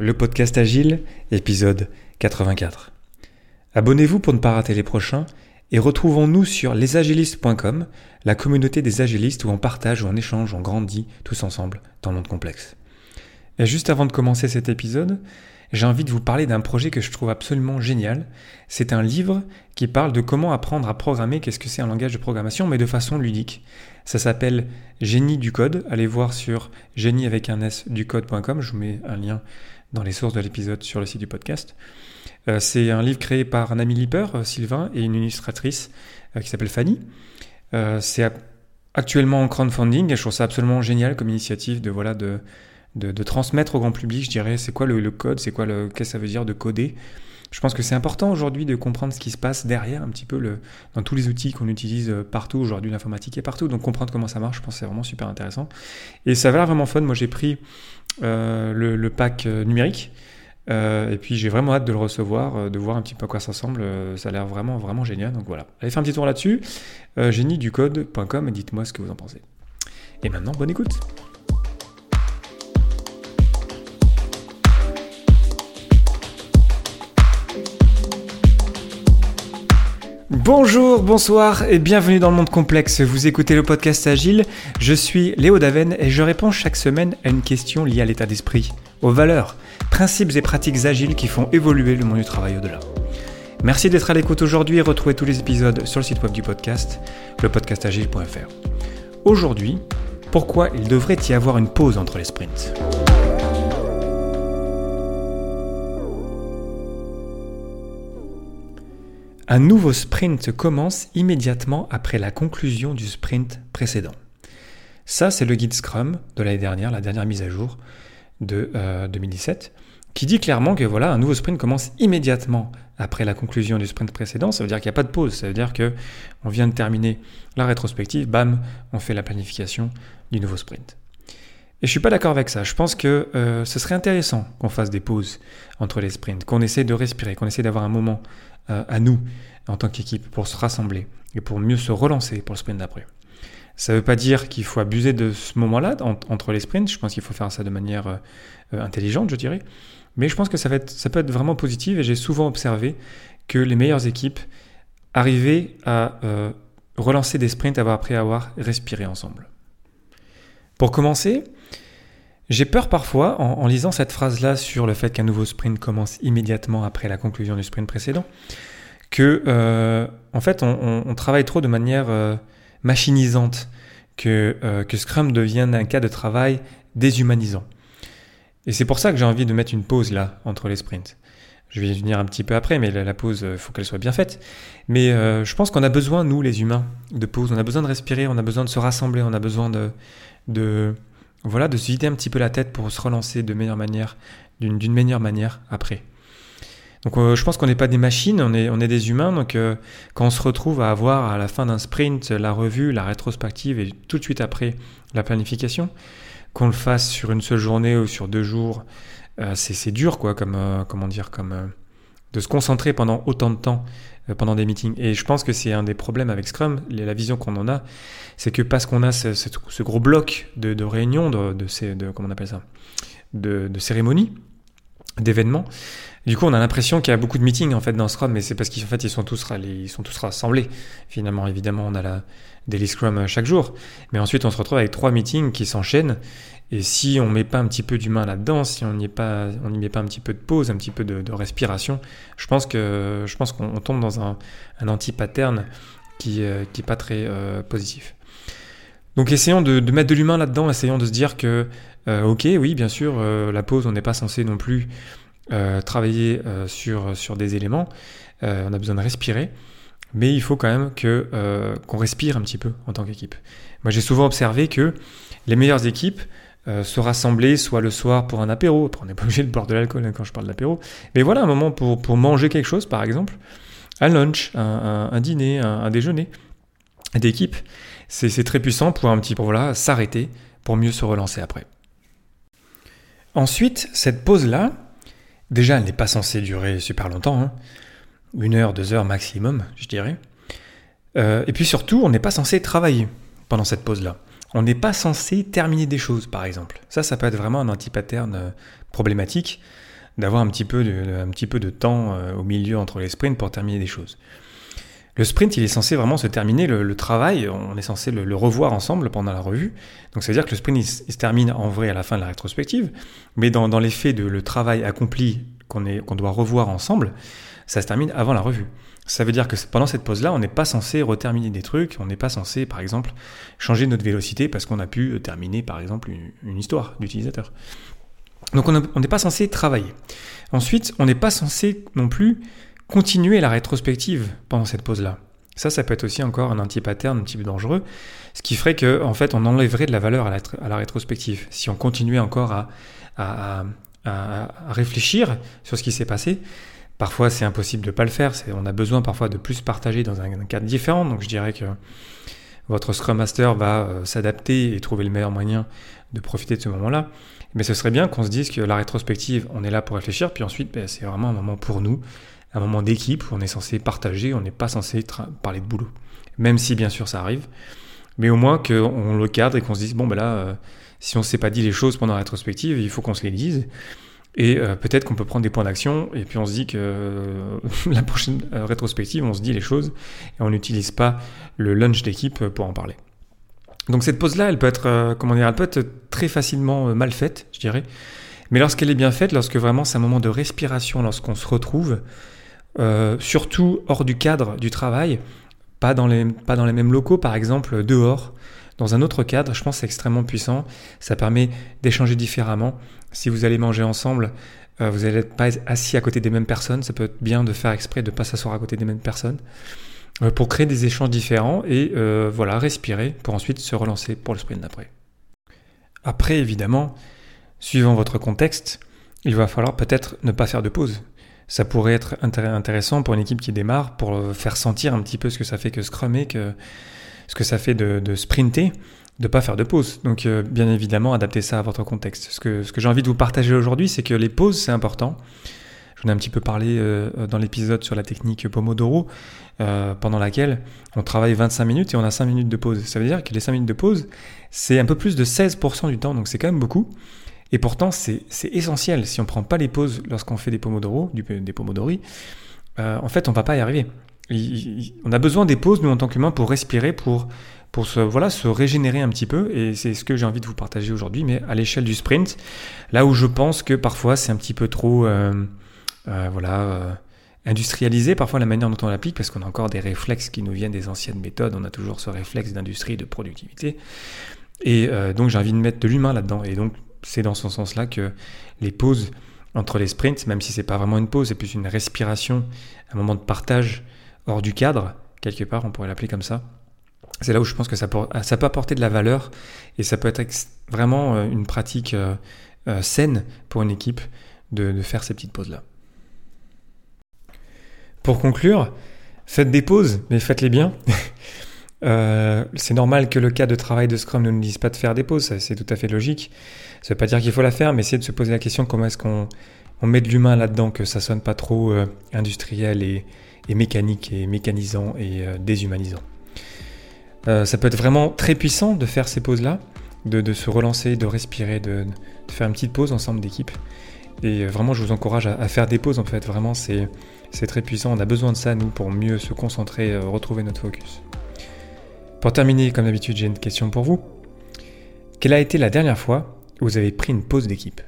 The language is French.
Le podcast Agile, épisode 84. Abonnez-vous pour ne pas rater les prochains et retrouvons-nous sur lesagilistes.com, la communauté des agilistes où on partage, où on échange, on grandit tous ensemble dans le monde complexe. Et juste avant de commencer cet épisode, j'ai envie de vous parler d'un projet que je trouve absolument génial. C'est un livre qui parle de comment apprendre à programmer, qu'est-ce que c'est un langage de programmation, mais de façon ludique. Ça s'appelle Génie du code. Allez voir sur génie avec un s du code.com. Je vous mets un lien dans les sources de l'épisode sur le site du podcast. Euh, c'est un livre créé par un ami Lipper, euh, Sylvain, et une illustratrice euh, qui s'appelle Fanny. c'est actuellement en crowdfunding et je trouve ça absolument génial comme initiative de, voilà, de, de, transmettre au grand public, je dirais, c'est quoi le, code, c'est quoi le, qu'est-ce que ça veut dire de coder. Je pense que c'est important aujourd'hui de comprendre ce qui se passe derrière un petit peu le, dans tous les outils qu'on utilise partout aujourd'hui, l'informatique est partout, donc comprendre comment ça marche, je pense que c'est vraiment super intéressant. Et ça va l'air vraiment fun. Moi j'ai pris euh, le, pack euh, numérique. Euh, et puis j'ai vraiment hâte de le recevoir, de voir un petit peu à quoi ça ressemble. ça a l'air vraiment, vraiment génial. Donc voilà. Allez faire un petit tour là-dessus. génieducode.com et dites-moi ce que vous en pensez. Et maintenant, bonne écoute. Bonjour, bonsoir et bienvenue dans le monde complexe. Vous écoutez le podcast Agile. Je suis Léo Daven et je réponds chaque semaine à une question liée à l'état d'esprit, aux valeurs, principes et pratiques agiles qui font évoluer le monde du travail au-delà. Merci d'être à l'écoute aujourd'hui et retrouvez tous les épisodes sur le site web du podcast, lepodcastagile.fr. Aujourd'hui, pourquoi il devrait y avoir une pause entre les sprints? Un nouveau sprint commence immédiatement après la conclusion du sprint précédent. Ça, c'est le guide Scrum de l'année dernière, la dernière mise à jour de 2017, euh, qui dit clairement que voilà, un nouveau sprint commence immédiatement après la conclusion du sprint précédent. Ça veut dire qu'il n'y a pas de pause. Ça veut dire que on vient de terminer la rétrospective, bam, on fait la planification du nouveau sprint. Et je suis pas d'accord avec ça. Je pense que euh, ce serait intéressant qu'on fasse des pauses entre les sprints, qu'on essaie de respirer, qu'on essaie d'avoir un moment à nous en tant qu'équipe pour se rassembler et pour mieux se relancer pour le sprint d'après. Ça ne veut pas dire qu'il faut abuser de ce moment-là entre les sprints. Je pense qu'il faut faire ça de manière euh, euh, intelligente, je dirais. Mais je pense que ça peut être vraiment positif et j'ai souvent observé que les meilleures équipes arrivaient à relancer des sprints après avoir respiré ensemble. Pour commencer, j'ai peur parfois, en, lisant cette phrase-là sur le fait qu'un nouveau sprint commence immédiatement après la conclusion du sprint précédent, que euh, en fait on, travaille trop de manière euh, machinisante, que, euh, que Scrum devienne un cas de travail déshumanisant. Et c'est pour ça que j'ai envie de mettre une pause là entre les sprints. Je vais y venir un petit peu après, mais la, pause, il faut qu'elle soit bien faite. Mais je pense qu'on a besoin, nous les humains, de pause. On a besoin de respirer, on a besoin de se rassembler, on a besoin de, de voilà, de se vider un petit peu la tête pour se relancer de meilleure manière, d'une meilleure manière après. Donc euh, je pense qu'on n'est pas des machines, on est, des humains, donc euh, quand on se retrouve à avoir à la fin d'un sprint la revue, la rétrospective et tout de suite après la planification, qu'on le fasse sur une seule journée ou sur deux jours, euh, c'est dur quoi, comme comment dire, comme de se concentrer pendant autant de temps euh, pendant des meetings. Et je pense que c'est un des problèmes avec Scrum, la vision qu'on en a, c'est que parce qu'on a ce, gros bloc de, de réunions, de, de, de, comment on appelle ça, de, cérémonies, d'événements, du coup, on a l'impression qu'il y a beaucoup de meetings en fait dans Scrum, mais c'est parce qu'en fait ils sont tous ils sont tous rassemblés. Finalement, évidemment, on a la daily Scrum euh, chaque jour, mais ensuite on se retrouve avec trois meetings qui s'enchaînent et si on met pas un petit peu d'humain là-dedans, si on n'y pas, on met pas un petit peu de pause, un petit peu de, respiration, je pense que, je pense qu'on tombe dans un, anti-pattern qui, euh, qui est pas très euh, positif. Donc essayons de, mettre de l'humain là-dedans, essayons de se dire que, euh, ok, oui, bien sûr, la pause, on n'est pas censé non plus travailler sur, sur des éléments, on a besoin de respirer, mais il faut quand même que qu'on respire un petit peu en tant qu'équipe. Moi, j'ai souvent observé que les meilleures équipes euh, se rassembler, soit le soir pour un apéro. On n'est pas obligé de boire de l'alcool hein, quand je parle d'apéro. Mais voilà un moment pour, pour, manger quelque chose, par exemple. Un lunch, un, dîner, un, déjeuner d'équipe. C'est très puissant pour un petit pour voilà, s'arrêter pour mieux se relancer après. Ensuite, cette pause-là, déjà, elle n'est pas censée durer super longtemps. Hein. Une heure, deux heures maximum, je dirais. Euh, et puis surtout, on n'est pas censé travailler pendant cette pause-là. On n'est pas censé terminer des choses, par exemple. Ça, ça peut être vraiment un anti-pattern euh, problématique. d'avoir un, petit peu de, temps euh, au milieu entre les sprints pour terminer des choses. Le sprint, il est censé vraiment se terminer, le, travail, on est censé le, revoir ensemble pendant la revue. Donc ça veut dire que le sprint, il, se termine en vrai à la fin de la rétrospective, mais dans, l'effet de le travail accompli qu'on doit revoir ensemble, ça se termine avant la revue. Ça veut dire que pendant cette pause-là, on n'est pas censé reterminer des trucs, on n'est pas censé, par exemple, changer notre vélocité parce qu'on a pu euh, terminer, par exemple, une, histoire d'utilisateur. Donc on n'est pas censé travailler. Ensuite, on n'est pas censé non plus continuer la rétrospective pendant cette pause-là. Ça, ça peut être aussi encore un anti-pattern un petit peu dangereux, ce qui ferait qu'en en fait, on enlèverait de la valeur à la, rétrospective. Si on continuait encore à réfléchir sur ce qui s'est passé, Parfois, c'est impossible de ne pas le faire. On a besoin parfois de plus partager dans un, cadre différent. Donc, je dirais que votre Scrum Master va euh, s'adapter et trouver le meilleur moyen de profiter de ce moment-là. Mais ce serait bien qu'on se dise que la rétrospective, on est là pour réfléchir, puis ensuite, ben, c'est vraiment un moment pour nous, un moment d'équipe où on est censé partager, on n'est pas censé parler de boulot. Même si, bien sûr, ça arrive. Mais au moins qu'on le cadre et qu'on se dise, bon, ben là, euh, si on ne s'est pas dit les choses pendant la rétrospective, il faut qu'on se les dise. Et euh, peut-être qu'on peut prendre des points d'action, et puis on se dit que euh, la prochaine euh, rétrospective, on se dit les choses, et on n'utilise pas le lunch d'équipe pour en parler. Donc cette pause-là, elle peut être, comment dire, très facilement mal faite, je dirais. Mais lorsqu'elle est bien faite, lorsque vraiment c'est un moment de respiration, lorsqu'on se retrouve, surtout hors du cadre du travail, pas dans, les, pas dans les mêmes locaux, par exemple dehors, dans un autre cadre, je pense que c'est extrêmement puissant. Ça permet d'échanger différemment. Si vous allez manger ensemble, euh, vous n'allez pas être assis à côté des mêmes personnes. Ça peut être bien de faire exprès de ne pas s'asseoir à côté des mêmes personnes euh, pour créer des échanges différents et euh, voilà, respirer pour ensuite se relancer pour le sprint d'après. Après, évidemment, suivant votre contexte, il va falloir peut-être ne pas faire de pause. Ça pourrait être intéressant pour une équipe qui démarre, pour faire sentir un petit peu ce que ça fait que scrummer, que ce que ça fait de, sprinter, de ne pas faire de pause. Donc euh, bien évidemment, adaptez ça à votre contexte. Ce que, j'ai envie de vous partager aujourd'hui, c'est que les pauses, c'est important. J'en ai un petit peu parlé euh, dans l'épisode sur la technique Pomodoro, euh, pendant laquelle on travaille 25 minutes et on a 5 minutes de pause. Ça veut dire que les 5 minutes de pause, c'est un peu plus de 16% du temps, donc c'est quand même beaucoup. Et pourtant, c'est essentiel. Si on ne prend pas les pauses lorsqu'on fait des Pomodoro, des Pomodori, en fait, on ne va pas y arriver on a besoin des pauses, nous, en tant qu'humains, pour respirer, pour, pour se, voilà, se régénérer un petit peu. Et c'est ce que j'ai envie de vous partager aujourd'hui, mais à l'échelle du sprint, là où je pense que parfois c'est un petit peu trop euh, euh, voilà, euh, industrialisé, parfois la manière dont on l'applique, parce qu'on a encore des réflexes qui nous viennent des anciennes méthodes. On a toujours ce réflexe d'industrie, de productivité. Et donc j'ai envie de mettre de l'humain là-dedans. Et donc c'est dans ce sens-là que les pauses entre les sprints, même si c'est pas vraiment une pause, c'est plus une respiration, un moment de partage hors du cadre, quelque part, on pourrait l'appeler comme ça. C'est là où je pense que ça peut, ça peut apporter de la valeur et ça peut être vraiment euh, une pratique euh, euh, saine pour une équipe de, faire ces petites pauses-là. Pour conclure, faites des pauses, mais faites-les bien. c'est normal que le cas de travail de Scrum ne nous dise pas de faire des pauses, c'est tout à fait logique. Ça ne veut pas dire qu'il faut la faire, mais essayez de se poser la question comment est-ce qu'on met de l'humain là-dedans, que ça sonne pas trop industriel et, et mécanique et mécanisant et euh, déshumanisant. Euh, ça peut être vraiment très puissant de faire ces pauses-là, de, se relancer, de respirer, de, faire une petite pause ensemble d'équipe. Et euh, vraiment, je vous encourage à, faire des pauses en fait. Vraiment, c'est, c'est très puissant. On a besoin de ça, nous, pour mieux se concentrer, retrouver notre focus. Pour terminer, comme d'habitude, j'ai une question pour vous. Quelle a été la dernière fois où vous avez pris une pause d'équipe?